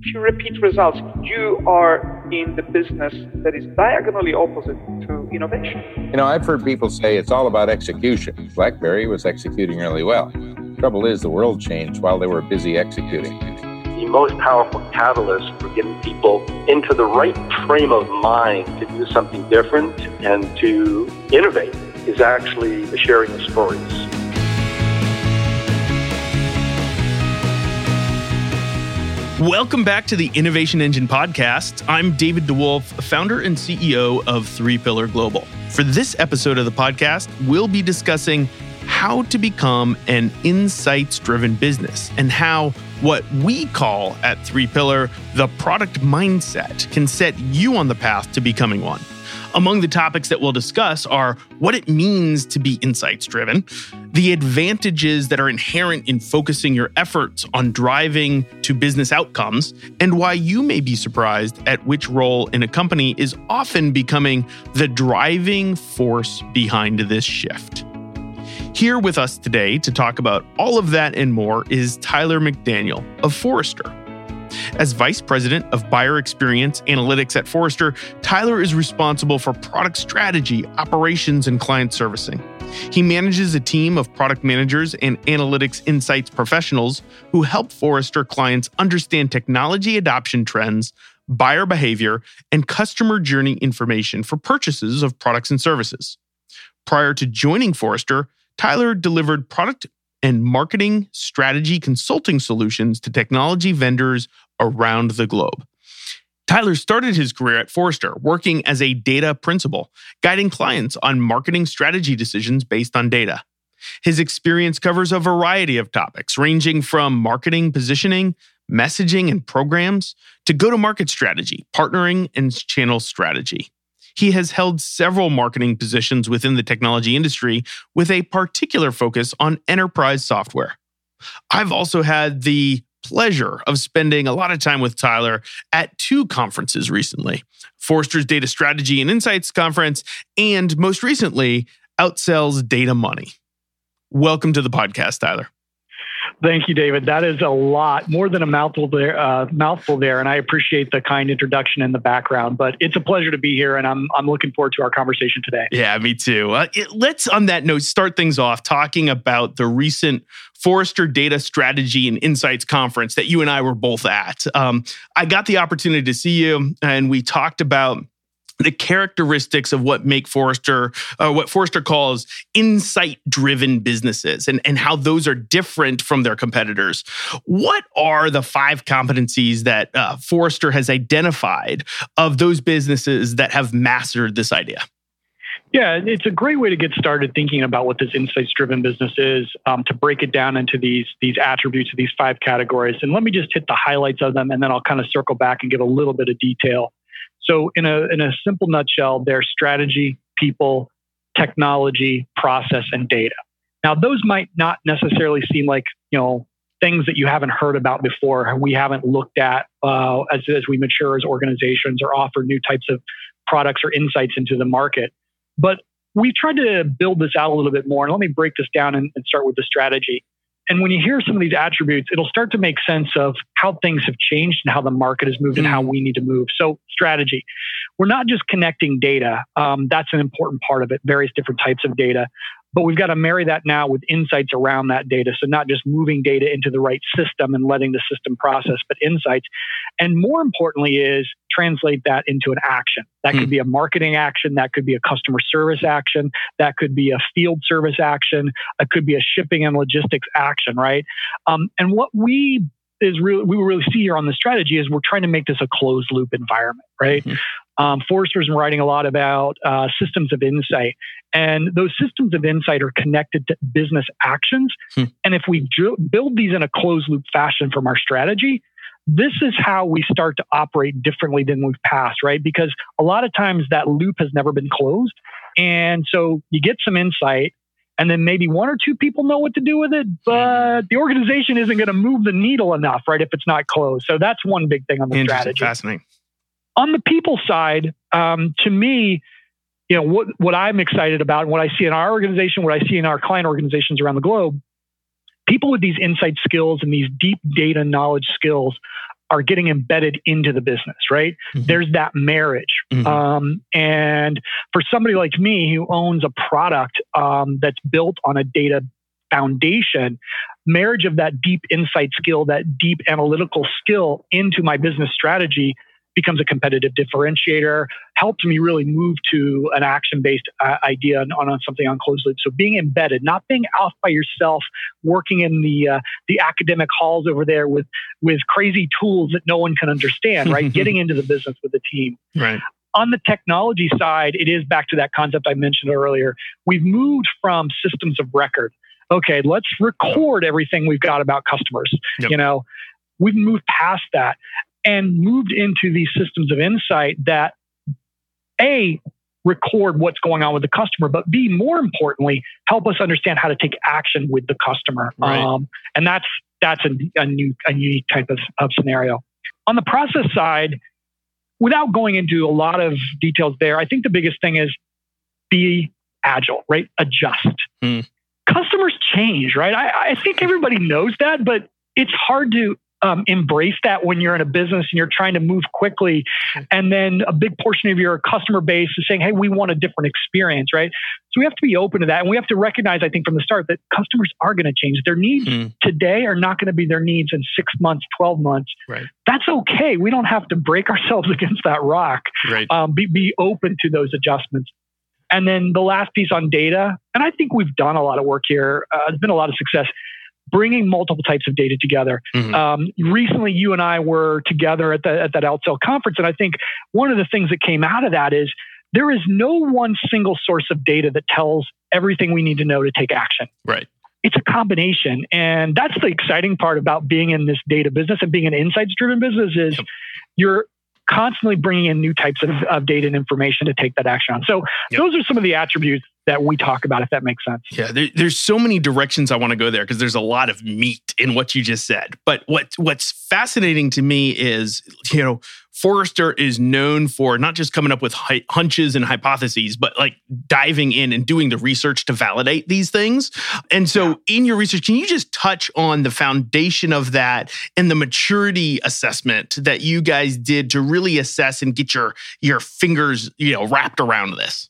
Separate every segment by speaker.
Speaker 1: if you repeat results, you are in the business that is diagonally opposite to innovation.
Speaker 2: You know, I've heard people say it's all about execution. BlackBerry was executing really well. Trouble is, the world changed while they were busy executing.
Speaker 3: The most powerful catalyst for getting people into the right frame of mind to do something different and to innovate is actually the sharing of stories.
Speaker 4: Welcome back to the Innovation Engine podcast. I'm David DeWolf, founder and CEO of Three Pillar Global. For this episode of the podcast, we'll be discussing how to become an insights driven business and how what we call at Three Pillar the product mindset can set you on the path to becoming one. Among the topics that we'll discuss are what it means to be insights driven, the advantages that are inherent in focusing your efforts on driving to business outcomes, and why you may be surprised at which role in a company is often becoming the driving force behind this shift. Here with us today to talk about all of that and more is Tyler McDaniel of Forrester. As Vice President of Buyer Experience Analytics at Forrester, Tyler is responsible for product strategy, operations, and client servicing. He manages a team of product managers and analytics insights professionals who help Forrester clients understand technology adoption trends, buyer behavior, and customer journey information for purchases of products and services. Prior to joining Forrester, Tyler delivered product and marketing strategy consulting solutions to technology vendors around the globe. Tyler started his career at Forrester, working as a data principal, guiding clients on marketing strategy decisions based on data. His experience covers a variety of topics, ranging from marketing positioning, messaging and programs, to go to market strategy, partnering, and channel strategy. He has held several marketing positions within the technology industry with a particular focus on enterprise software. I've also had the pleasure of spending a lot of time with Tyler at two conferences recently Forrester's Data Strategy and Insights Conference, and most recently, Outsell's Data Money. Welcome to the podcast, Tyler.
Speaker 5: Thank you, David. That is a lot more than a mouthful there. Uh, mouthful there, and I appreciate the kind introduction and the background. But it's a pleasure to be here, and I'm I'm looking forward to our conversation today.
Speaker 4: Yeah, me too. Uh, it, let's, on that note, start things off talking about the recent Forrester Data Strategy and Insights Conference that you and I were both at. Um, I got the opportunity to see you, and we talked about the characteristics of what make Forrester, uh, what Forrester calls insight driven businesses and, and how those are different from their competitors. What are the five competencies that uh, Forrester has identified of those businesses that have mastered this idea?
Speaker 5: Yeah, it's a great way to get started thinking about what this insights-driven business is. Um, to break it down into these these attributes, of these five categories, and let me just hit the highlights of them, and then I'll kind of circle back and give a little bit of detail. So, in a, in a simple nutshell, there's strategy, people, technology, process, and data. Now, those might not necessarily seem like, you know, things that you haven't heard about before, we haven't looked at uh, as, as we mature as organizations or offer new types of products or insights into the market. But we tried to build this out a little bit more. And let me break this down and, and start with the strategy. And when you hear some of these attributes, it'll start to make sense of how things have changed and how the market has moved mm-hmm. and how mm. we need to move. So, strategy. We're not just connecting data. Um, that's an important part of it, various different types of data. But we've got to marry that now with insights around that data. So, not just moving data into the right system and letting the system process, but insights. And more importantly, is translate that into an action. That could hmm. be a marketing action, that could be a customer service action, that could be a field service action, it could be a shipping and logistics action, right? Um, and what we is really we really see here on the strategy is we're trying to make this a closed loop environment, right? Mm-hmm. Um, Forrester's been writing a lot about uh, systems of insight, and those systems of insight are connected to business actions. Hmm. And if we build these in a closed loop fashion from our strategy, this is how we start to operate differently than we've passed, right? Because a lot of times that loop has never been closed. And so you get some insight, and then maybe one or two people know what to do with it, but the organization isn't going to move the needle enough, right? If it's not closed. So that's one big thing on the strategy.
Speaker 4: Fascinating.
Speaker 5: On the people side, um, to me, you know what what I'm excited about, and what I see in our organization, what I see in our client organizations around the globe, people with these insight skills and these deep data knowledge skills are getting embedded into the business, right? Mm-hmm. There's that marriage. Mm-hmm. Um, and for somebody like me who owns a product um, that's built on a data foundation, marriage of that deep insight skill, that deep analytical skill into my business strategy becomes a competitive differentiator, helps me really move to an action based uh, idea on, on, something on closed loop. So being embedded, not being off by yourself, working in the uh, the academic halls over there with with crazy tools that no one can understand, right? Getting into the business with the team.
Speaker 4: Right.
Speaker 5: On the technology side, it is back to that concept I mentioned earlier. We've moved from systems of record. Okay, let's record everything we've got about customers. Yep. You know, we've moved past that and moved into these systems of insight that A, record what's going on with the customer, but B, more importantly, help us understand how to take action with the customer. Right. Um, and that's that's a, a, new a unique type of, of scenario. On the process side, without going into a lot of details there, I think the biggest thing is be agile, right? Adjust. Hmm. Customers change, right? I, I think everybody knows that, but it's hard to um, embrace that when you're in a business and you're trying to move quickly. And then a big portion of your customer base is saying, hey, we want a different experience, right? So we have to be open to that. And we have to recognize, I think, from the start that customers are going to change. Their needs mm. today are not going to be their needs in six months, 12 months.
Speaker 4: Right.
Speaker 5: That's okay. We don't have to break ourselves against that rock.
Speaker 4: Right.
Speaker 5: Um, be, be open to those adjustments. And then the last piece on data, and I think we've done a lot of work here. Uh, there's been a lot of success bringing multiple types of data together. Mm-hmm. Um, recently, you and I were together at, the, at that Outsell conference, and I think one of the things that came out of that is there is no one single source of data that tells everything we need to know to take action.
Speaker 4: Right.
Speaker 5: It's a combination, and that's the exciting part about being in this data business and being an insights-driven business is yep. you're constantly bringing in new types of, of, data and information to take that action on. So yep. those are some of the attributes that we talk about, if that makes sense.
Speaker 4: Yeah, there, there's so many directions I want to go there because there's a lot of meat in what you just said. But what what's fascinating to me is, you know, Forrester is known for not just coming up with hunches and hypotheses, but like diving in and doing the research to validate these things. And so, yeah. in your research, can you just touch on the foundation of that and the maturity assessment that you guys did to really assess and get your your fingers, you know, wrapped around this?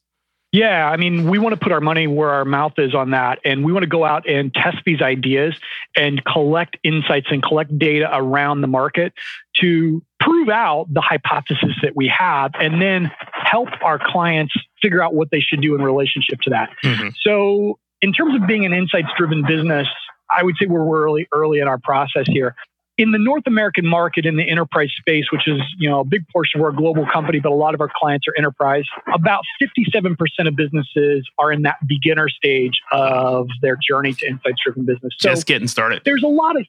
Speaker 5: Yeah, I mean, we want to put our money where our mouth is on that. And we want to go out and test these ideas and collect insights and collect data around the market to prove out the hypothesis that we have and then help our clients figure out what they should do in relationship to that. Mm-hmm. So, in terms of being an insights driven business, I would say we're really early in our process here in the North American market in the enterprise space, which is you know a big portion of our global company, but a lot of our clients are enterprise. About 57% of businesses are in that beginner stage of their journey to insights-driven business.
Speaker 4: So Just getting started.
Speaker 5: There's a lot of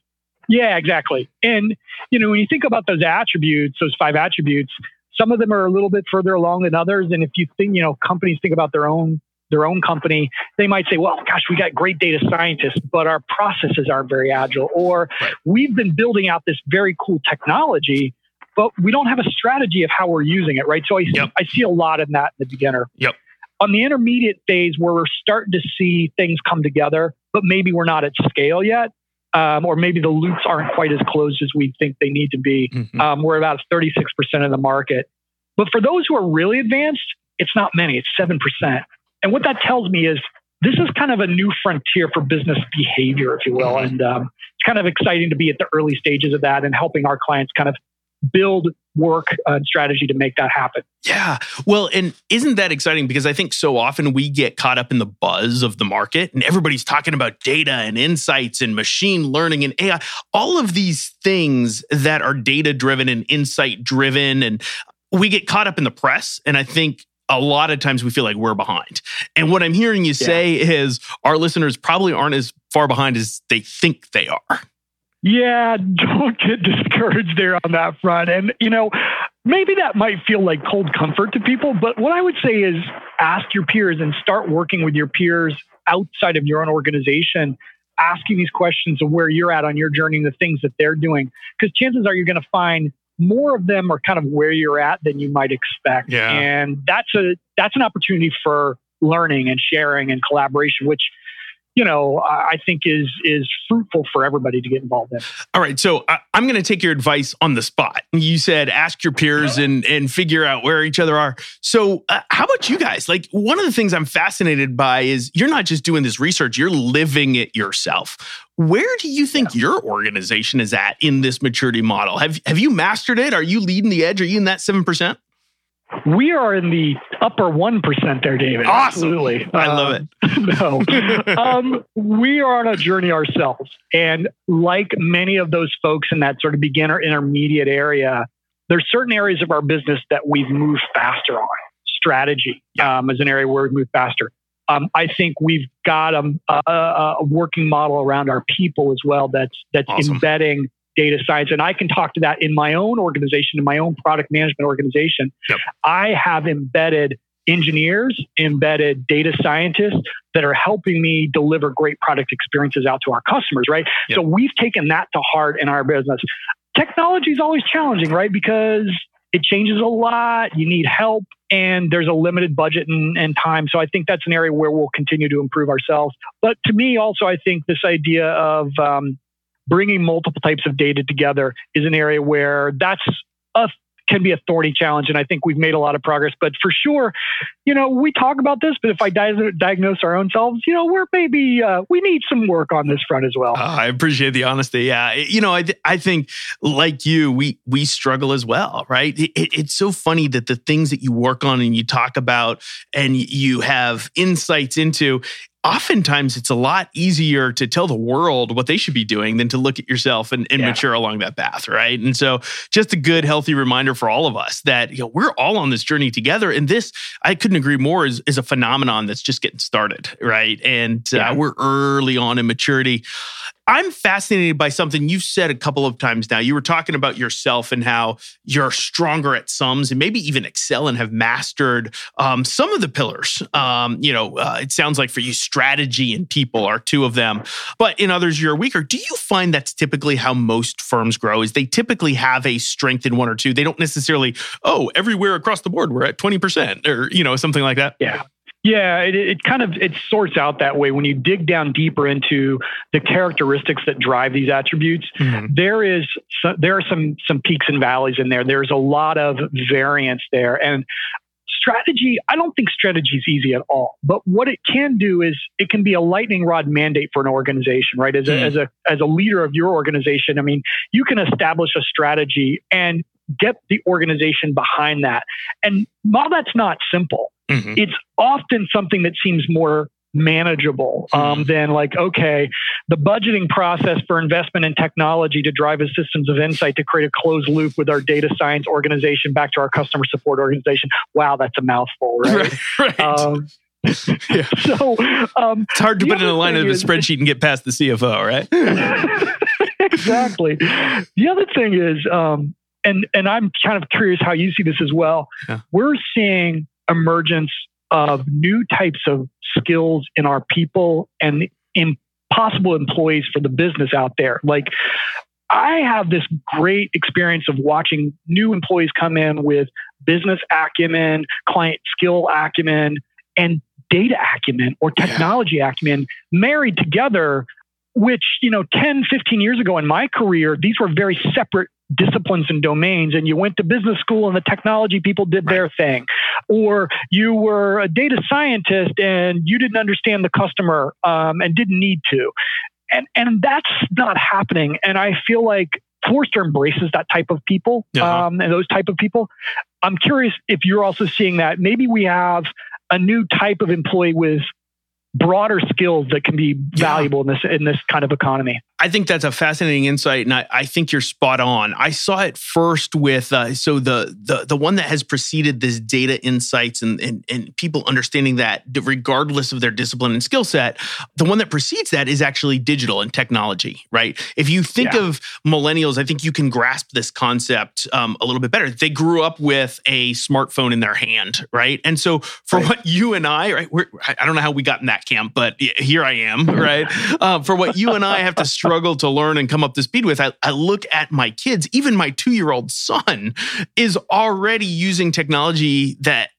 Speaker 5: yeah, exactly. And you know when you think about those attributes, those five attributes, some of them are a little bit further along than others. And if you think you know companies think about their own their own company, they might say, well, gosh, we got great data scientists, but our processes aren't very agile. Or right. we've been building out this very cool technology, but we don't have a strategy of how we're using it, right? So I, yep. I see a lot in that in the beginner.
Speaker 4: Yep.
Speaker 5: On the intermediate phase, where we're starting to see things come together, but maybe we're not at scale yet, um, or maybe the loops aren't quite as closed as we think they need to be. Mm-hmm. Um, we're about 36% of the market. But for those who are really advanced, it's not many, it's 7%. And what that tells me is this is kind of a new frontier for business behavior, if you will. Mm-hmm. And um, it's kind of exciting to be at the early stages of that and helping our clients kind of build work and strategy to make that happen.
Speaker 4: Yeah. Well, and isn't that exciting? Because I think so often we get caught up in the buzz of the market and everybody's talking about data and insights and machine learning and AI, all of these things that are data driven and insight driven. And we get caught up in the press. And I think a lot of times we feel like we're behind. And what I'm hearing you say is our listeners probably aren't as far behind as they think they are.
Speaker 5: Yeah, don't get discouraged there on that front. And, you know, maybe that might feel like cold comfort to people, but what I would say is ask your peers and start working with your peers outside of your own organization, asking these questions of where you're at on your journey and the things that they're doing. Because chances are you're going to find more of them are kind of where you're at than you might expect.
Speaker 4: Yeah.
Speaker 5: And that's a that's an opportunity for learning and sharing and collaboration, which you know, I think is is fruitful for everybody to get involved in.
Speaker 4: All right, so I, am going to take your advice on the spot. You said ask your peers and and figure out where each other are. So, uh, how about you guys? Like, one of the things I'm fascinated by is you're not just doing this research; you're living it yourself. Where do you think yeah. your organization is at in this maturity model? Have have you mastered it? Are you leading the edge? Are you in that seven percent?
Speaker 5: We are in the upper 1% there, David.
Speaker 4: Awesome. Absolutely. I uh, love
Speaker 5: it. no. um, we are on a journey ourselves. And like many of those folks in that sort of beginner intermediate area, there's certain areas of our business that we've moved faster on. Strategy um, is an area where we move faster. Um, I think we've got a, a, a, working model around our people as well that's that's awesome. embedding data science. And I can talk to that in my own organization, in my own product management organization. Yep. I have embedded engineers, embedded data scientists that are helping me deliver great product experiences out to our customers, right? Yep. So we've taken that to heart in our business. Technology is always challenging, right? Because it changes a lot. You need help, and there's a limited budget and, and, time. So I think that's an area where we'll continue to improve ourselves. But to me, also, I think this idea of um, bringing multiple types of data together is an area where that's a can be a thorny challenge. And I think we've made a lot of progress. But for sure, you know, we talk about this, but if I di- diagnose our own selves, you know, we're maybe, uh, we need some work on this front as well. Uh,
Speaker 4: I appreciate the honesty. Yeah. You know, I, th- I think like you, we, we struggle as well, right? It, it, it's so funny that the things that you work on and you talk about and you have insights into, oftentimes it's a lot easier to tell the world what they should be doing than to look at yourself and, and yeah. mature along that path right and so just a good healthy reminder for all of us that you know we're all on this journey together and this i couldn't agree more is, is a phenomenon that's just getting started right and uh, yeah. uh, we're early on in maturity I'm fascinated by something you've said a couple of times now. You were talking about yourself and how you're stronger at sums and maybe even excel and have mastered um, some of the pillars. Um, you know, uh, it sounds like for you, strategy and people are two of them, but in others, you're weaker. Do you find that's typically how most firms grow? Is they typically have a strength in one or two? They don't necessarily, oh, everywhere across the board, we're at 20% or, you know, something like that?
Speaker 5: Yeah. Yeah, it, it kind of it sorts out that way when you dig down deeper into the characteristics that drive these attributes. Mm-hmm. There is there are some some peaks and valleys in there. There's a lot of variance there, and strategy. I don't think strategy is easy at all. But what it can do is it can be a lightning rod mandate for an organization, right? As a mm. as a as a leader of your organization, I mean, you can establish a strategy and get the organization behind that. And while that's not simple, mm-hmm. it's often something that seems more manageable um, mm-hmm. than like okay the budgeting process for investment in technology to drive a systems of insight to create a closed loop with our data science organization back to our customer support organization wow that's a mouthful right,
Speaker 4: right. Um,
Speaker 5: yeah. so um,
Speaker 4: it's hard to put in a line of a spreadsheet and get past the cfo right
Speaker 5: exactly the other thing is um, and and i'm kind of curious how you see this as well yeah. we're seeing emergence of new types of skills in our people and impossible employees for the business out there. Like, I have this great experience of watching new employees come in with business acumen, client skill acumen, and data acumen or technology yeah. acumen married together which you know 10 15 years ago in my career these were very separate disciplines and domains and you went to business school and the technology people did right. their thing or you were a data scientist and you didn't understand the customer um, and didn't need to and and that's not happening and i feel like forrester embraces that type of people uh-huh. um, and those type of people i'm curious if you're also seeing that maybe we have a new type of employee with broader skills that can be valuable yeah. in this in this kind of economy.
Speaker 4: I think that's a fascinating insight, and I, I think you're spot on. I saw it first with uh, so the the the one that has preceded this data insights and, and and people understanding that regardless of their discipline and skill set, the one that precedes that is actually digital and technology, right? If you think yeah. of millennials, I think you can grasp this concept um, a little bit better. They grew up with a smartphone in their hand, right? And so for right. what you and I, right, I don't know how we got in that camp, but here I am, right? Uh, for what you and I have to struggle to learn and come up to speed with, I, I look at my kids, even my two year old son is already using technology that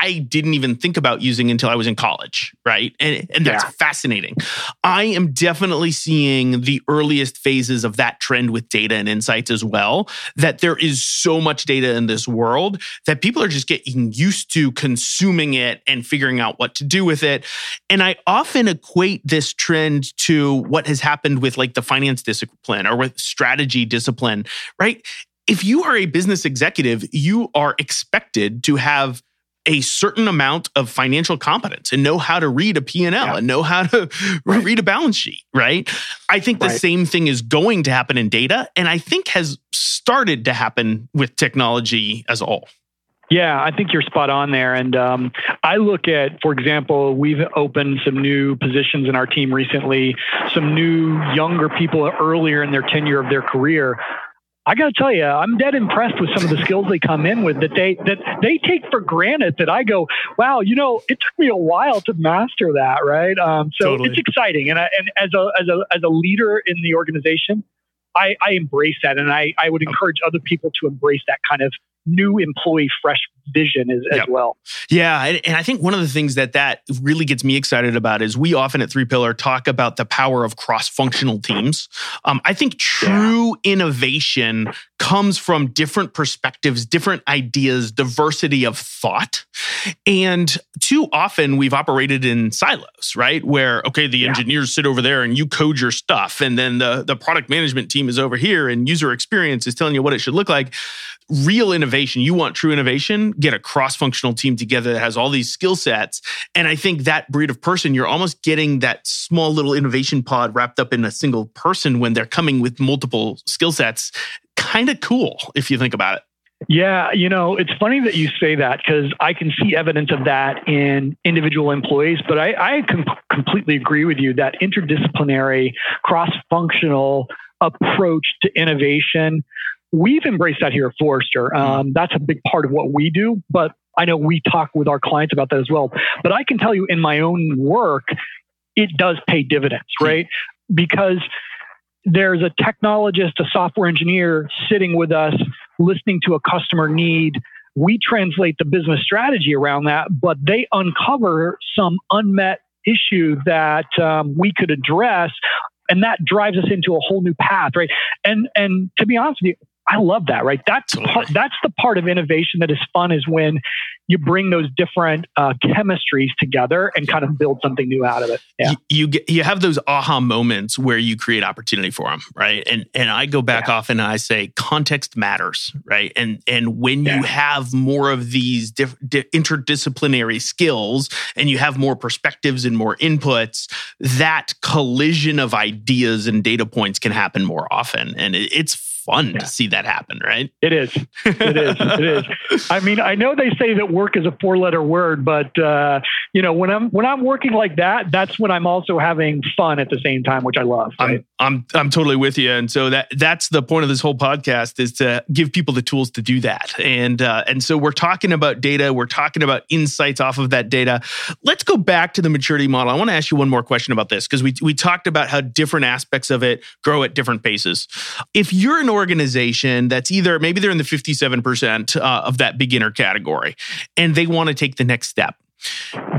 Speaker 4: I didn't even think about using until I was in college, right? And, and that's yeah. fascinating. I am definitely seeing the earliest phases of that trend with data and insights as well, that there is so much data in this world that people are just getting used to consuming it and figuring out what to do with it. And I often equate this trend to what has happened with like the finance discipline or with strategy discipline, right? If you are a business executive, you are expected to have a certain amount of financial competence and know how to read a P&L yeah. and know how to right. read a balance sheet, right? I think the right. same thing is going to happen in data and I think has started to happen with technology as a whole.
Speaker 5: Yeah, I think you're spot on there. And um, I look at, for example, we've opened some new positions in our team recently, some new younger people earlier in their tenure of their career I got to tell you, I'm dead impressed with some of the skills they come in with that they that they take for granted. That I go, wow, you know, it took me a while to master that, right? Um, so totally. it's exciting, and I, and as a as a as a leader in the organization, I, I embrace that, and I I would encourage other people to embrace that kind of new employee fresh vision as, as well.
Speaker 4: Yeah. And I think one of the things that that really gets me excited about is we often at Three Pillar talk about the power of cross functional teams. Um, I think true yeah. innovation comes from different perspectives, different ideas, diversity of thought. And too often we've operated in silos, right? Where, okay, the yeah. engineers sit over there and you code your stuff. And then the, the product management team is over here and user experience is telling you what it should look like real innovation, you want true innovation, get a cross functional team together that has all these skill sets. And I think that breed of person, you're almost getting that small little innovation pod wrapped up in a single person when they're coming with multiple skill sets. Kind of cool if you think about it.
Speaker 5: Yeah, you know, it's funny that you say that because I can see evidence of that in individual employees, but I, I com- completely agree with you that interdisciplinary, cross functional approach to innovation We've embraced that here at Forrester. Mm-hmm. Um, that's a big part of what we do, but I know we talk with our clients about that as well. But I can tell you in my own work, it does pay dividends, mm-hmm. right? Because there's a technologist, a software engineer sitting with us, listening to a customer need. We translate the business strategy around that, but they uncover some unmet issue that um, we could address and that drives us into a whole new path right and and to be honest with you I love that, right? That's part, that's the part of innovation that is fun is when you bring those different uh, chemistries together and kind of build something new out of it.
Speaker 4: Yeah. You, you, get, you have those aha moments where you create opportunity for them, right? And and I go back yeah. often and I say context matters, right? And and when yeah. you have more of these diff, di- interdisciplinary skills and you have more perspectives and more inputs, that collision of ideas and data points can happen more often, and it, it's fun yeah. to see that happen, right?
Speaker 5: It is. It is. it is. I mean, I know they say that work is a four-letter word, but uh, you know, when I'm when I'm working like that, that's when I'm also having fun at the same time, which I love.
Speaker 4: Right? I'm I'm I'm totally with you, and so that that's the point of this whole podcast is to give people the tools to do that, and uh, and so we're talking about data, we're talking about insights off of that data. Let's go back to the maturity model. I want to ask you one more question about this because we we talked about how different aspects of it grow at different paces. If you're an organization that's either maybe they're in the 57% uh, of that beginner category and they want to take the next step.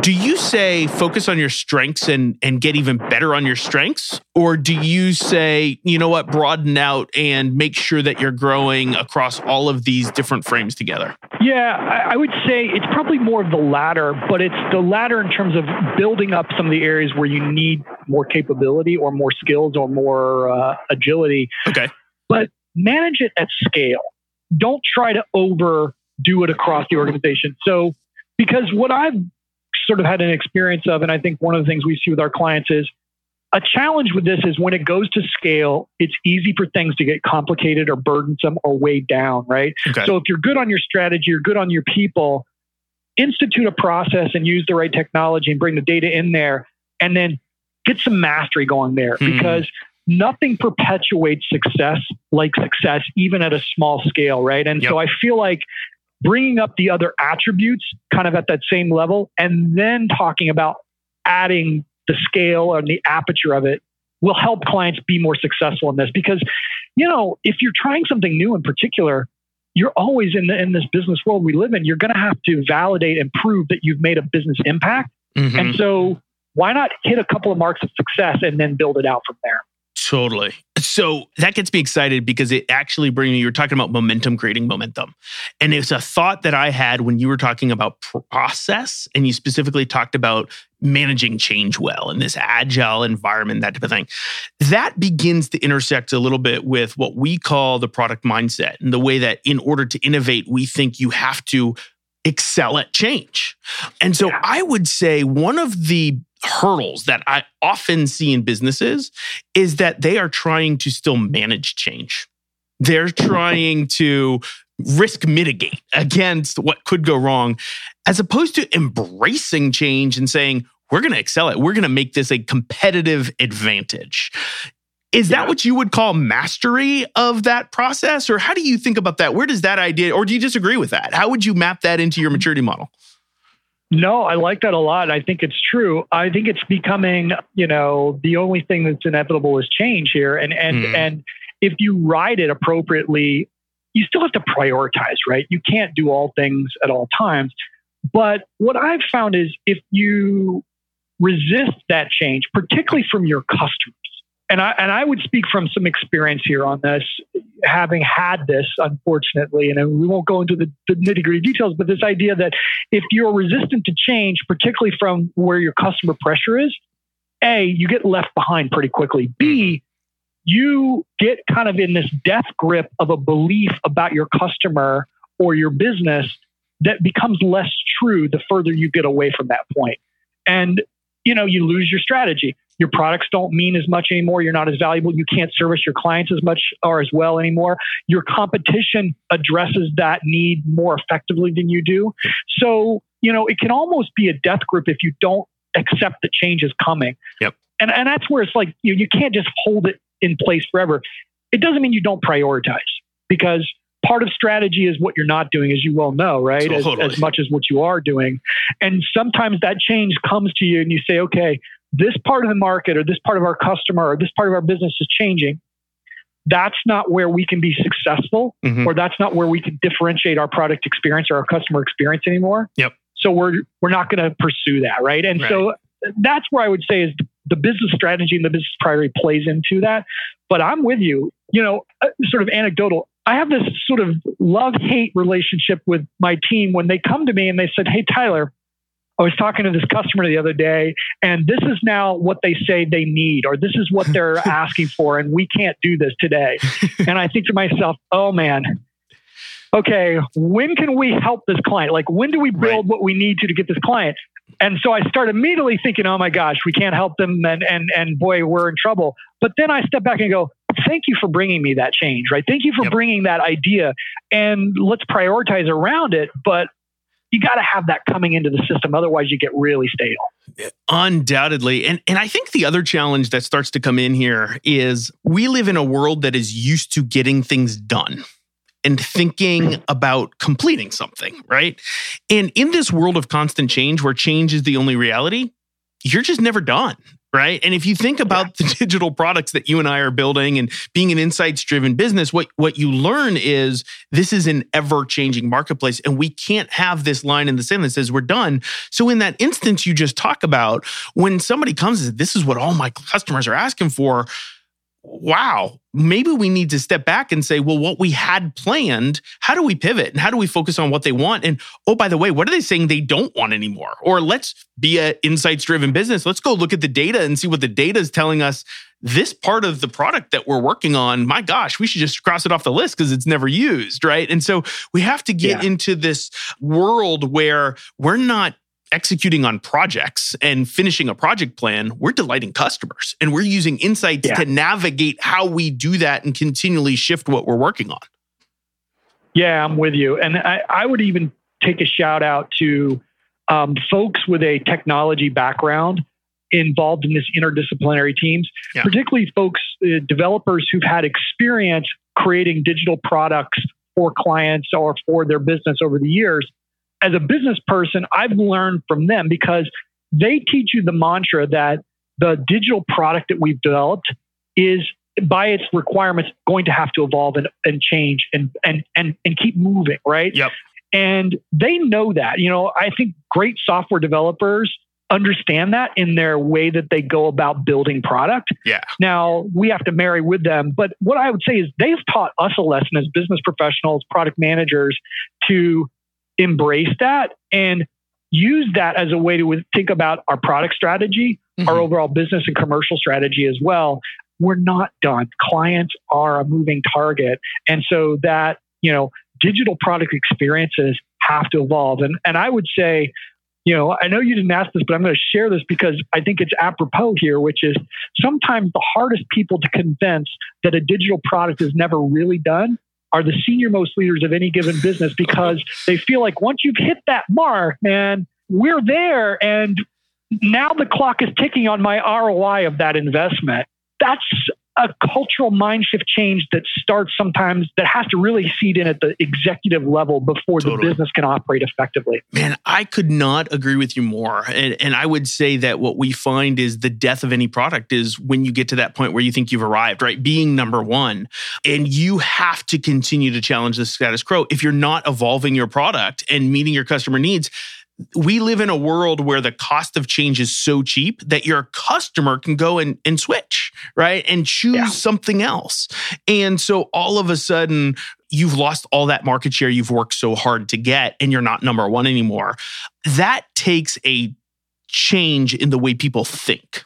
Speaker 4: Do you say focus on your strengths and and get even better on your strengths or do you say, you know what, broaden out and make sure that you're growing across all of these different frames together?
Speaker 5: Yeah, I, I would say it's probably more of the latter, but it's the latter in terms of building up some of the areas where you need more capability or more skills or more uh, agility.
Speaker 4: Okay.
Speaker 5: But manage it at scale. Don't try to overdo it across the organization. So, because what I've sort of had an experience of, and I think one of the things we see with our clients is a challenge with this is when it goes to scale, it's easy for things to get complicated or burdensome or weighed down, right? Okay. So if you're good on your strategy, you're good on your people, institute a process and use the right technology and bring the data in there and then get some mastery going there hmm. because nothing perpetuates success like success, even at a small scale, right? And yep. so I feel like bringing up the other attributes kind of at that same level and then talking about adding the scale and the aperture of it will help clients be more successful in this because you know if you're trying something new in particular you're always in the, in this business world we live in. You're going to have to validate and prove that you've made a business impact. Mm-hmm. And so, why not hit a couple of marks of success and then build it out from there?
Speaker 4: Totally. So that gets me excited because it actually brings me, you're talking about momentum creating momentum. And it's a thought that I had when you were talking about process and you specifically talked about managing change well in this agile environment, that type of thing. That begins to intersect a little bit with what we call the product mindset and the way that in order to innovate, we think you have to excel at change. And so yeah. I would say one of the hurdles that I often see in businesses is that they are trying to still manage change. They're trying to risk mitigate against what could go wrong, as opposed to embracing change and saying, we're going to excel it. We're going to make this a competitive advantage. Is that what you would call mastery of that process? Or how do you think about that? Where does that idea, or do you disagree with that? How would you map that into your maturity model?
Speaker 5: No, I like that a lot. I think it's true. I think it's becoming, you know, the only thing that's inevitable is change here. And and mm. and if you ride it appropriately, you still have to prioritize, right? You can't do all things at all times. But what I've found is if you resist that change, particularly from your customers, and I and I would speak from some experience here on this, having had this, unfortunately, and we won't go into the, the nitty gritty details, but this idea that if you're resistant to change, particularly from where your customer pressure is, a you get left behind pretty quickly. B mm-hmm. you get kind of in this death grip of a belief about your customer or your business that becomes less true the further you get away from that point. And you know, you lose your strategy your products don't mean as much anymore. You're not as valuable. You can't service your clients as much or as well anymore. Your competition addresses that need more effectively than you do. So, you know, it can almost be a death grip if you don't accept that change is coming.
Speaker 4: Yep.
Speaker 5: And, and that's where it's like, you, you can't just hold it in place forever. It doesn't mean you don't prioritize because part of strategy is what you're not doing, as you well know, right? Totally. As, as, much as what you are doing. And sometimes that change comes to you and you say, okay, this part of the market or this part of our customer or this part of our business is changing, that's not where we can be successful mm-hmm. or that's not where we can differentiate our product experience or our customer experience anymore.
Speaker 4: Yep.
Speaker 5: So we're we're not going to pursue that, right? And right. so that's where I would say is the business strategy and the business priority plays into that. But I'm with you. You know, uh, sort of anecdotal. I have this sort of love hate relationship with my team when they come to me and they said, "Hey, Tyler, I was talking to this customer the other day, and this is now what they say they need, or this is what they're asking for, and we can't do this today. and I think to myself, oh man, okay, when can we help this client? Like, when do we build right. what we need to to get this client? And so I start immediately thinking, oh my gosh, we can't help them, and and and boy, we're in trouble. But then I step back and go, thank you for bringing me that change, right? Thank you for yep. bringing that idea, and let's prioritize around it. But you got to have that coming into the system. Otherwise, you get really stale.
Speaker 4: Undoubtedly. And, and I think the other challenge that starts to come in here is we live in a world that is used to getting things done and thinking about completing something, right? And in this world of constant change where change is the only reality, you're just never done right? And if you think about yeah. the digital products that you and I are building and being an insights driven business, what what you learn is this is an ever changing marketplace and we can't have this line in the sand that says we're done. So in that instance you just talk about when somebody comes and says this is what all my customers are asking for, wow, maybe we need to step back and say, well, what we had planned, how do we pivot and how do we focus on what they want? And oh, by the way, what are they saying they don't want anymore? Or let's be an insights driven business. Let's go look at the data and see what the data is telling us. This part of the product that we're working on, my gosh, we should just cross it off the list because it's never used, right? And so we have to get yeah. into this world where we're not executing on projects and finishing a project plan, we're delighting customers and we're using insights yeah. to navigate how we do that and continually shift what we're working on.
Speaker 5: Yeah, I'm with you. And I, I would even take a shout out to um, folks with a technology background involved in this interdisciplinary teams, yeah. particularly folks, uh, developers who've had experience creating digital products for clients or for their business over the years as a business person, I've learned from them because they teach you the mantra that the digital product that we've developed is by its requirements going to have to evolve and, and change and, and and and keep moving right
Speaker 4: Yep.
Speaker 5: and they know that you know i think great software developers understand that in their way that they go about building product
Speaker 4: Yeah.
Speaker 5: now we have to marry with them but what i would say is they've taught us a lesson as business professionals product managers to embrace that and use that as a way to think about our product strategy our
Speaker 4: Mhm.
Speaker 5: overall business and commercial strategy as well. We're not done. Clients are a moving target. And so that, you know, digital product experiences have to evolve. And and I would say, you know, I know you didn't ask this, but I'm going to share this because I think it's apropos here, which is sometimes the hardest people to convince that a digital product is never really done are the senior most leaders of any given business because they feel like once you've hit that mark, man, we're there and now the clock is ticking on my ROI of that investment. That's a cultural mind shift change that starts sometimes that has to really seed in at the executive level before
Speaker 4: Totally.
Speaker 5: the business can operate effectively.
Speaker 4: Man, I could not agree with you more. And, and I would say that what we find is the death of any product is when you get to that point where you think you've arrived, right? Being number one. And you have to continue to challenge the status quo. If you're not evolving your product and meeting your customer needs, we live in a world where the cost of change is so cheap that your customer can go and, and switch, right? And choose
Speaker 5: Yeah.
Speaker 4: something else. And so all of a sudden, you've lost all that market share you've worked so hard to get, and you're not number one anymore. That takes a change in the way people think.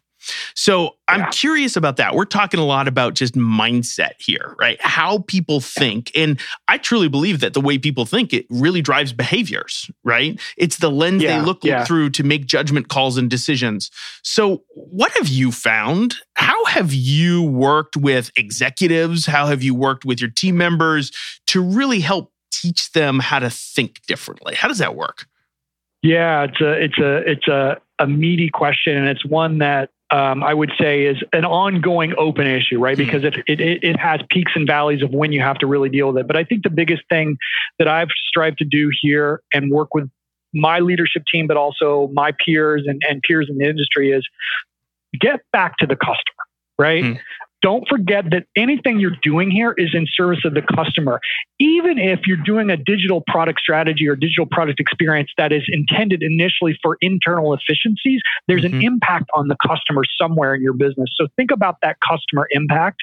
Speaker 4: So I'm
Speaker 5: Yeah.
Speaker 4: curious about that. We're talking a lot about just mindset here, right? How people think. And I truly believe that the way people think, it really drives behaviors, right? It's the lens
Speaker 5: Yeah,
Speaker 4: they look
Speaker 5: yeah.
Speaker 4: through to make judgment calls and decisions. So what have you found? How have you worked with executives? How have you worked with your team members to really help teach them how to think differently? How does that work?
Speaker 5: Yeah, it's a it's a it's a, a meaty question, and it's one that um, I would say is an ongoing open issue, right?
Speaker 4: Hmm.
Speaker 5: Because it, it it has peaks and valleys of when you have to really deal with it. But I think the biggest thing that I've strived to do here and work with my leadership team, but also my peers and, and peers in the industry is get back to the customer, right?
Speaker 4: Hmm.
Speaker 5: Don't forget that anything you're doing here is in service of the customer even if you're doing a digital product strategy or digital product experience that is intended initially for internal efficiencies, there's an
Speaker 4: Mhm.
Speaker 5: impact on the customer somewhere in your business. So think about that customer impact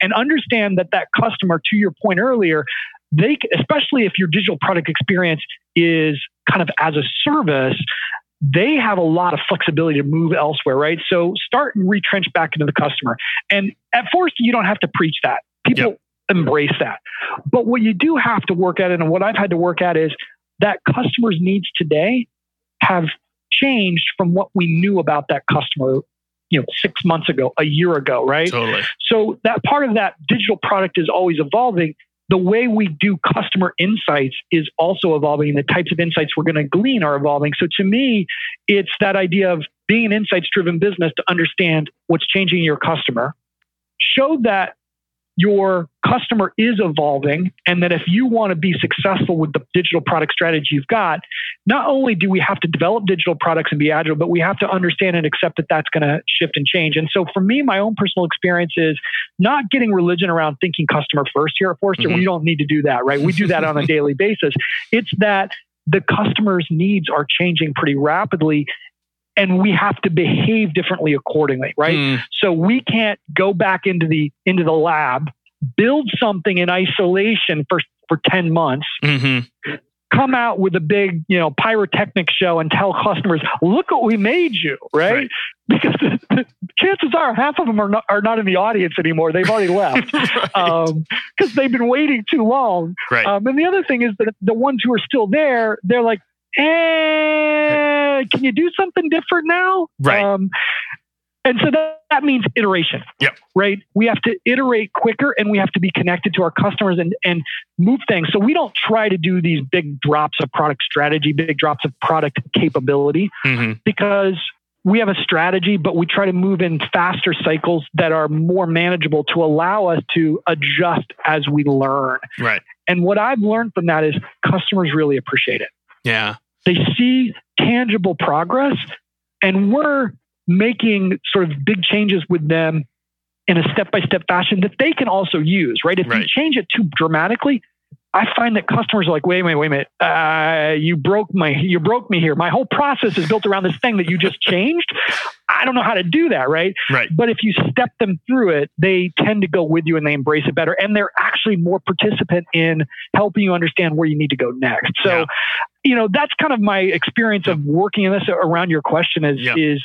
Speaker 5: and understand that that customer, to your point earlier, they, especially if your digital product experience is kind of as a service, they have a lot of flexibility to move elsewhere, right? So start and retrench back into the customer. And at first, you don't have to preach that. People embrace that. But what you do have to work at, and what I've had to work at, is that customers' needs today have changed from what we knew about that customer, you know, six months ago, a year ago, right?
Speaker 4: Totally.
Speaker 5: So that part of that digital product is always evolving. The way we do customer insights is also evolving. The types of insights we're going to glean are evolving. So to me, it's that idea of being an insights driven business to understand what's changing your customer, show that your customer is evolving and that if you want to be successful with the digital product strategy you've got not only do we have to develop digital products and be agile but we have to understand and accept that that's going to shift and change. And so for me my own personal experience is not getting religion around thinking customer first here at Forrester.
Speaker 4: Mhm.
Speaker 5: we don't need to do that right? We do that on a daily basis. It's that the customer's needs are changing pretty rapidly and we have to behave differently accordingly right
Speaker 4: Mm,
Speaker 5: so we can't go back into the into the lab, build something in isolation for for 10 months,
Speaker 4: mhm.
Speaker 5: come out with a big, you know, pyrotechnic show and tell customers, "Look what we made you," right?
Speaker 4: Right.
Speaker 5: Because the, chances are half of them are not, are not in the audience anymore. They've already left
Speaker 4: Right.
Speaker 5: because they've been waiting too long.
Speaker 4: right.
Speaker 5: Um, and the other thing is that the ones who are still there, they're like, eh, can you do something different now?
Speaker 4: Right.
Speaker 5: Um, and so that, that means iteration.
Speaker 4: Yep.
Speaker 5: Right. We have to iterate quicker and we have to be connected to our customers and, and move things. So we don't try to do these big drops of product strategy, big drops of product capability
Speaker 4: Mhm.
Speaker 5: because we have a strategy, but we try to move in faster cycles that are more manageable to allow us to adjust as we learn.
Speaker 4: Right.
Speaker 5: And what I've learned from that is customers really appreciate it.
Speaker 4: Yeah.
Speaker 5: They see tangible progress, and we're making sort of big changes with them in a step by step fashion that they can also use, right? If
Speaker 4: Right.
Speaker 5: you change it too dramatically, I find that customers are like, wait a minute, wait a minute, uh, you broke my, you broke me here. My whole process is built around this thing that you just changed. I don't know how to do that, right?
Speaker 4: Right.
Speaker 5: But if you step them through it, they tend to go with you and they embrace it better. And they're actually more participant in helping you understand where you need to go next. So,
Speaker 4: Yeah.
Speaker 5: You know, that's kind of my experience of working in this around your question is,
Speaker 4: Yeah.
Speaker 5: is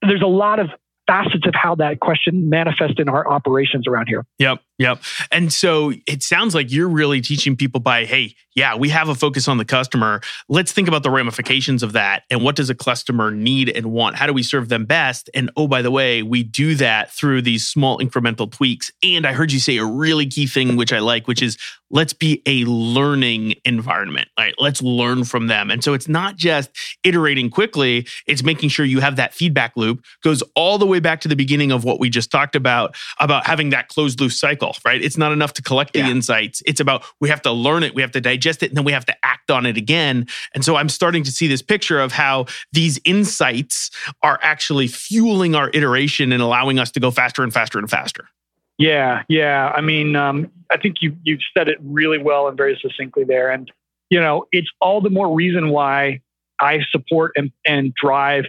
Speaker 5: there's a lot of facets of how that question manifests in our operations around here.
Speaker 4: Yep. Yep. And so it sounds like you're really teaching people by, hey, yeah, we have a focus on the customer. Let's think about the ramifications of that. And what does a customer need and want? How do we serve them best? And oh, by the way, we do that through these small incremental tweaks. And I heard you say a really key thing, which I like, which is let's be a learning environment. Right. Let's learn from them. And so it's not just iterating quickly, it's making sure you have that feedback loop, goes all the way back to the beginning of what we just talked about, about having that closed loop cycle, right? It's not enough to collect the
Speaker 5: Yeah.
Speaker 4: insights. It's about we have to learn it, we have to digest it, and then we have to act on it again. And so I'm starting to see this picture of how these insights are actually fueling our iteration and allowing us to go faster and faster and faster.
Speaker 5: Yeah, yeah. I mean, um, I think you you've said it really well and very succinctly there. And you know, it's all the more reason why I support and, and drive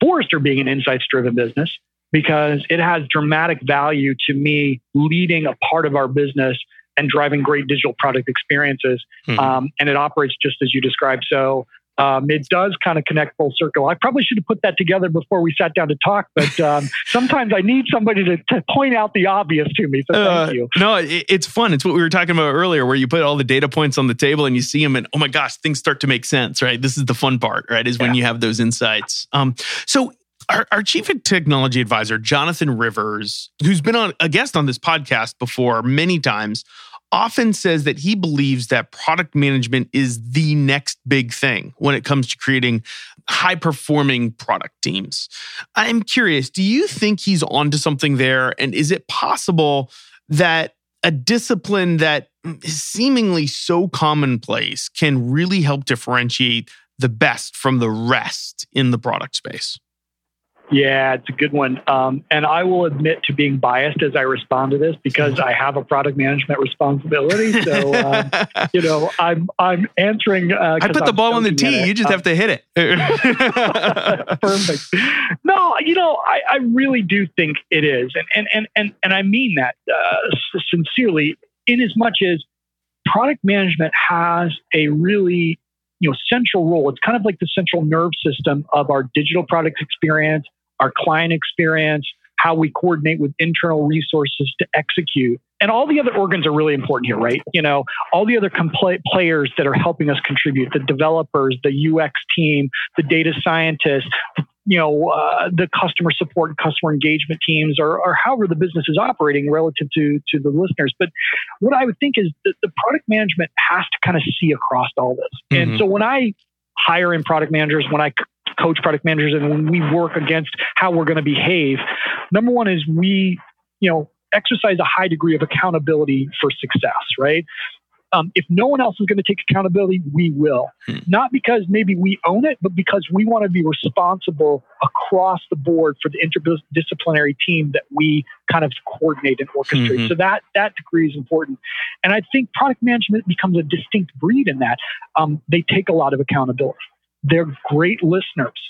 Speaker 5: Forrester being an insights driven business because it has dramatic value to me leading a part of our business and driving great digital product experiences.
Speaker 4: Mhm.
Speaker 5: Um, and it operates just as you described. So um, it does kind of connect full circle. I probably should have put that together before we sat down to talk, but um, sometimes I need somebody to, to point out the obvious to me. So thank
Speaker 4: Uh,
Speaker 5: you.
Speaker 4: No, it, it's fun. It's what we were talking about earlier, where you put all the data points on the table and you see them, and oh my gosh, things start to make sense, right? This is the fun part, right? Is when
Speaker 5: Yeah.
Speaker 4: you have those insights. Um, so our, our chief technology advisor, Jonathan Rivers, who's been on a guest on this podcast before many times, often says that he believes that product management is the next big thing when it comes to creating high performing product teams. I'm curious, do you think he's onto something there? And is it possible that a discipline that is seemingly so commonplace can really help differentiate the best from the rest in the product space?
Speaker 5: Yeah, it's a good one. Um, and I will admit to being biased as I respond to this because I have a product management responsibility. So, um, you know, I'm I'm answering. Uh,
Speaker 4: I put the
Speaker 5: I'm
Speaker 4: ball on the tee. You just
Speaker 5: Um,
Speaker 4: have to hit it.
Speaker 5: Perfect. No, you know, I, I really do think it is, and and and and, and I mean that uh, sincerely. In as much as product management has a really you know central role, it's kind of like the central nerve system of our digital product experience, our client experience, how we coordinate with internal resources to execute. And all the other organs are really important here, right? You know, all the other compla- players that are helping us contribute, the developers, the UX team, the data scientists, you know, uh, the customer support and customer engagement teams, or, or however the business is operating relative to to the listeners. But what I would think is that the product management has to kind of see across all this.
Speaker 4: Mhm.
Speaker 5: And so when I hire in product managers, when I coach product managers, and when we work against how we're going to behave, number one is we, you know, exercise a high degree of accountability for success, right? Um, if no one else is going to take accountability, we will.
Speaker 4: Hmm.
Speaker 5: Not because maybe we own it, but because we want to be responsible across the board for the interdisciplinary team that we kind of coordinate and orchestrate.
Speaker 4: Mhm.
Speaker 5: So that that degree is important. And I think product management becomes a distinct breed in that um, they take a lot of accountability. They're great listeners.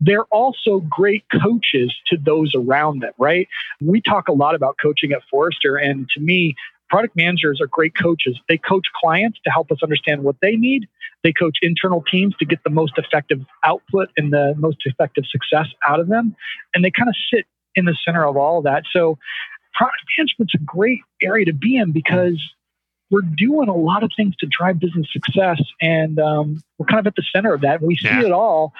Speaker 5: They're also great coaches to those around them, right? We talk a lot about coaching at Forrester, and to me, product managers are great coaches. They coach clients to help us understand what they need. They coach internal teams to get the most effective output and the most effective success out of them. And they kind of sit in the center of all of that. So, product management's a great area to be in because we're doing a lot of things to drive business success, and um, we're kind of at the center of that. And we see
Speaker 4: Yeah.
Speaker 5: it all.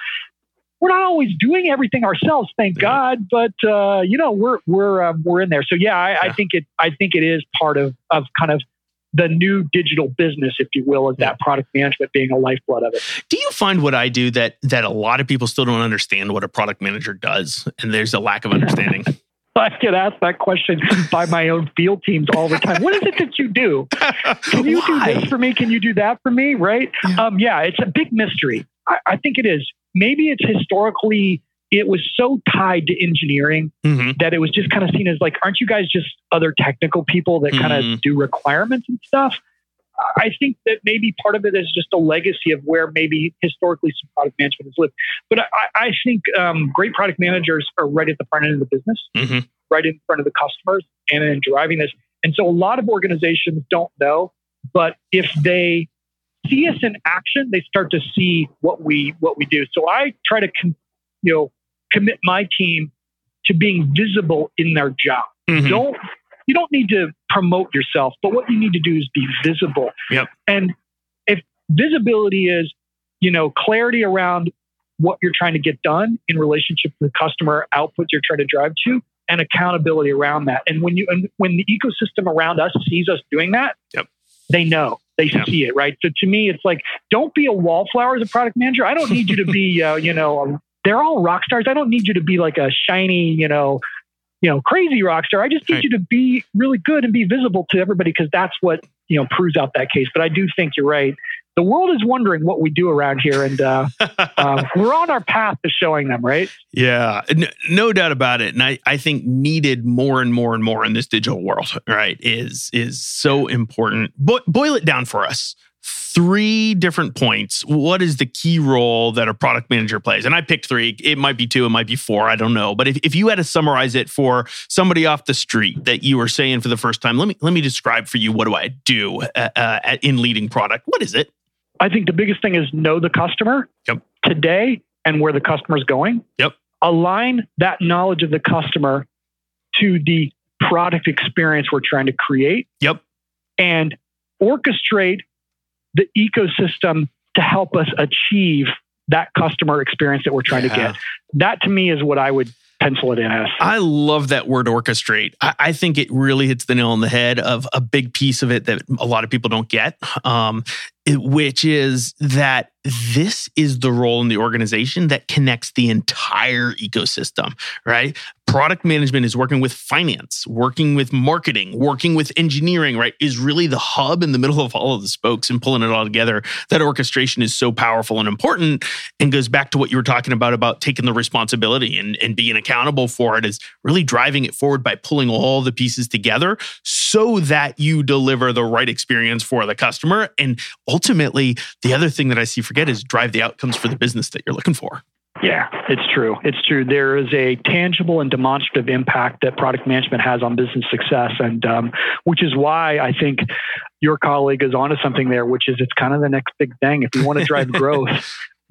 Speaker 5: We're not always doing everything ourselves, thank
Speaker 4: Yeah.
Speaker 5: God, but uh, you know we're we're um, we're in there. So yeah, I, I think it I think it is part of of kind of the new digital business, if you will, of
Speaker 4: Yeah.
Speaker 5: that product management being a lifeblood of it.
Speaker 4: Do you find what I do that that a lot of people still don't understand what a product manager does, and there's a lack of understanding?
Speaker 5: I get asked that question by my own field teams all the time. What is it that you do? Can you do this for me? Can you do that for me? Right?
Speaker 4: Yeah.
Speaker 5: Um, yeah, it's a big mystery. I, I think it is. Maybe it's historically it was so tied to engineering
Speaker 4: hmm
Speaker 5: that it was just kind of seen as like, aren't you guys just other technical people that kind of do requirements and stuff? I think that maybe part of it is just a legacy of where maybe historically some product management has lived. But I, I think um, great product managers are right at the front end of the business,
Speaker 4: hmm
Speaker 5: right in front of the customers, and in driving this. And so a lot of organizations don't know, but if they see us in action, they start to see what we what we do. So I try to, com- you know, commit my team to being visible in their job
Speaker 4: hmm
Speaker 5: don't you don't need to promote yourself but what you need to do is be visible
Speaker 4: Yep.
Speaker 5: and if visibility is you know clarity around what you're trying to get done in relationship to the customer outputs you're trying to drive to and accountability around that and when you and when the ecosystem around us sees us doing that
Speaker 4: Yep.
Speaker 5: they know they
Speaker 4: Yeah.
Speaker 5: see it right so to me it's like don't be a wallflower as a product manager i don't need you to be uh, you know a, they're all rock stars i don't need you to be like a shiny you know you know, crazy rock star. I just need
Speaker 4: Right.
Speaker 5: you to be really good and be visible to everybody because that's what, you know, proves out that case. But I do think you're right. The world is wondering what we do around here, and uh, uh, we're on our path to showing them, right?
Speaker 4: Yeah, n- no doubt about it. And I, I think needed more and more and more in this digital world, right, is is so important. Bo- boil it down for us. Three different points. What is the key role that a product manager plays? And I picked three. It might be two, it might be four. I don't know. But if, if you had to summarize it for somebody off the street that you were saying for the first time, let me let me describe for you what do I do uh, uh, in leading product? What is it?
Speaker 5: I think the biggest thing is know the customer
Speaker 4: Yep.
Speaker 5: today and where the customer's going.
Speaker 4: Yep.
Speaker 5: Align that knowledge of the customer to the product experience we're trying to create.
Speaker 4: Yep.
Speaker 5: And orchestrate the ecosystem to help us achieve that customer experience that we're trying to get. That to me is what I would pencil it in as.
Speaker 4: I love that word orchestrate. I, I think it really hits the nail on the head of a big piece of it that a lot of people don't get, um, which is that this is the role in the organization that connects the entire ecosystem, right? Product management is working with finance, working with marketing, working with engineering, right? Is really the hub in the middle of all of the spokes and pulling it all together. That orchestration is so powerful and important and goes back to what you were talking about about taking the responsibility and, and being accountable for it is really driving it forward by pulling all the pieces together so that you deliver the right experience for the customer and ultimately the other thing that i see forget is drive the outcomes for the business that you're looking for
Speaker 5: Yeah, it's true. It's true. There is a tangible and demonstrative impact that product management has on business success, and um, which is why I think your colleague is onto something there, which is it's kind of the next big thing. If you want to drive growth,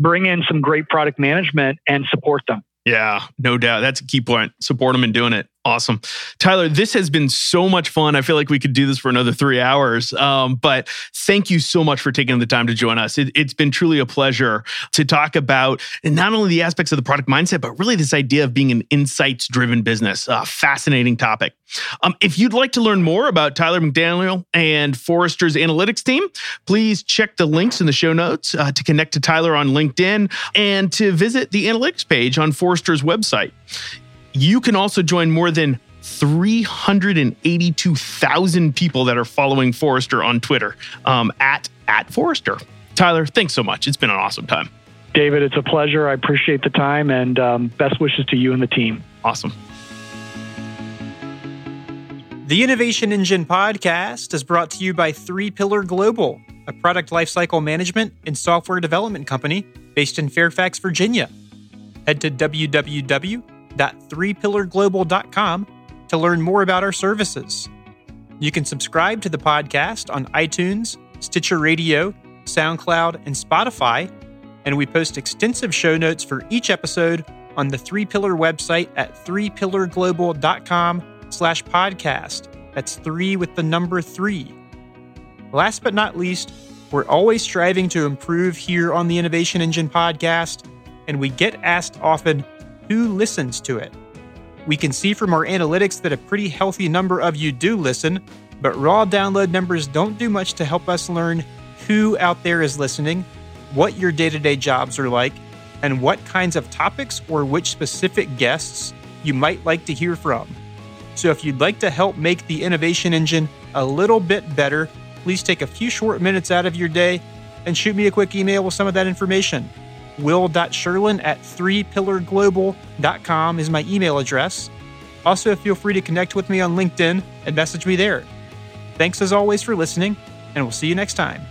Speaker 5: bring in some great product management and support them.
Speaker 4: yeah no doubt that's a key point support them in doing it awesome. Tyler this has been so much fun. I feel like we could do this for another three hours um, but thank you so much for taking the time to join us. It, it's been truly a pleasure to talk about not only the aspects of the product mindset but really this idea of being an insights driven business uh, fascinating topic. Um, if you'd like to learn more about tyler mcdaniel and forrester's analytics team please check the links in the show notes uh, to connect to tyler on linkedin and to visit the analytics page on forrester's website you can also join more than 382,000 people that are following Forrester on Twitter um, at at Forrester. Tyler, thanks so much. It's been an awesome time.
Speaker 5: David, it's a pleasure. I appreciate the time and um, best wishes to you and the team.
Speaker 4: Awesome.
Speaker 6: The Innovation Engine podcast is brought to you by Three Pillar Global, a product lifecycle management and software development company based in Fairfax, Virginia. Head to www.threepillarglobal.com to learn more about our services. You can subscribe to the podcast on iTunes, Stitcher Radio, SoundCloud, and Spotify, and we post extensive show notes for each episode on the Three Pillar website at threepillarglobal.com slash podcast. That's three with the number three. Last but not least, we're always striving to improve here on the Innovation Engine podcast, and we get asked often who listens to it. We can see from our analytics that a pretty healthy number of you do listen, but raw download numbers don't do much to help us learn who out there is listening, what your day to day jobs are like, and what kinds of topics or which specific guests you might like to hear from. So if you'd like to help make the innovation engine a little bit better, please take a few short minutes out of your day and shoot me a quick email with some of that information. Will.Sherlin at 3pillarglobal.com is my email address. Also, feel free to connect with me on LinkedIn and message me there. Thanks as always for listening, and we'll see you next time.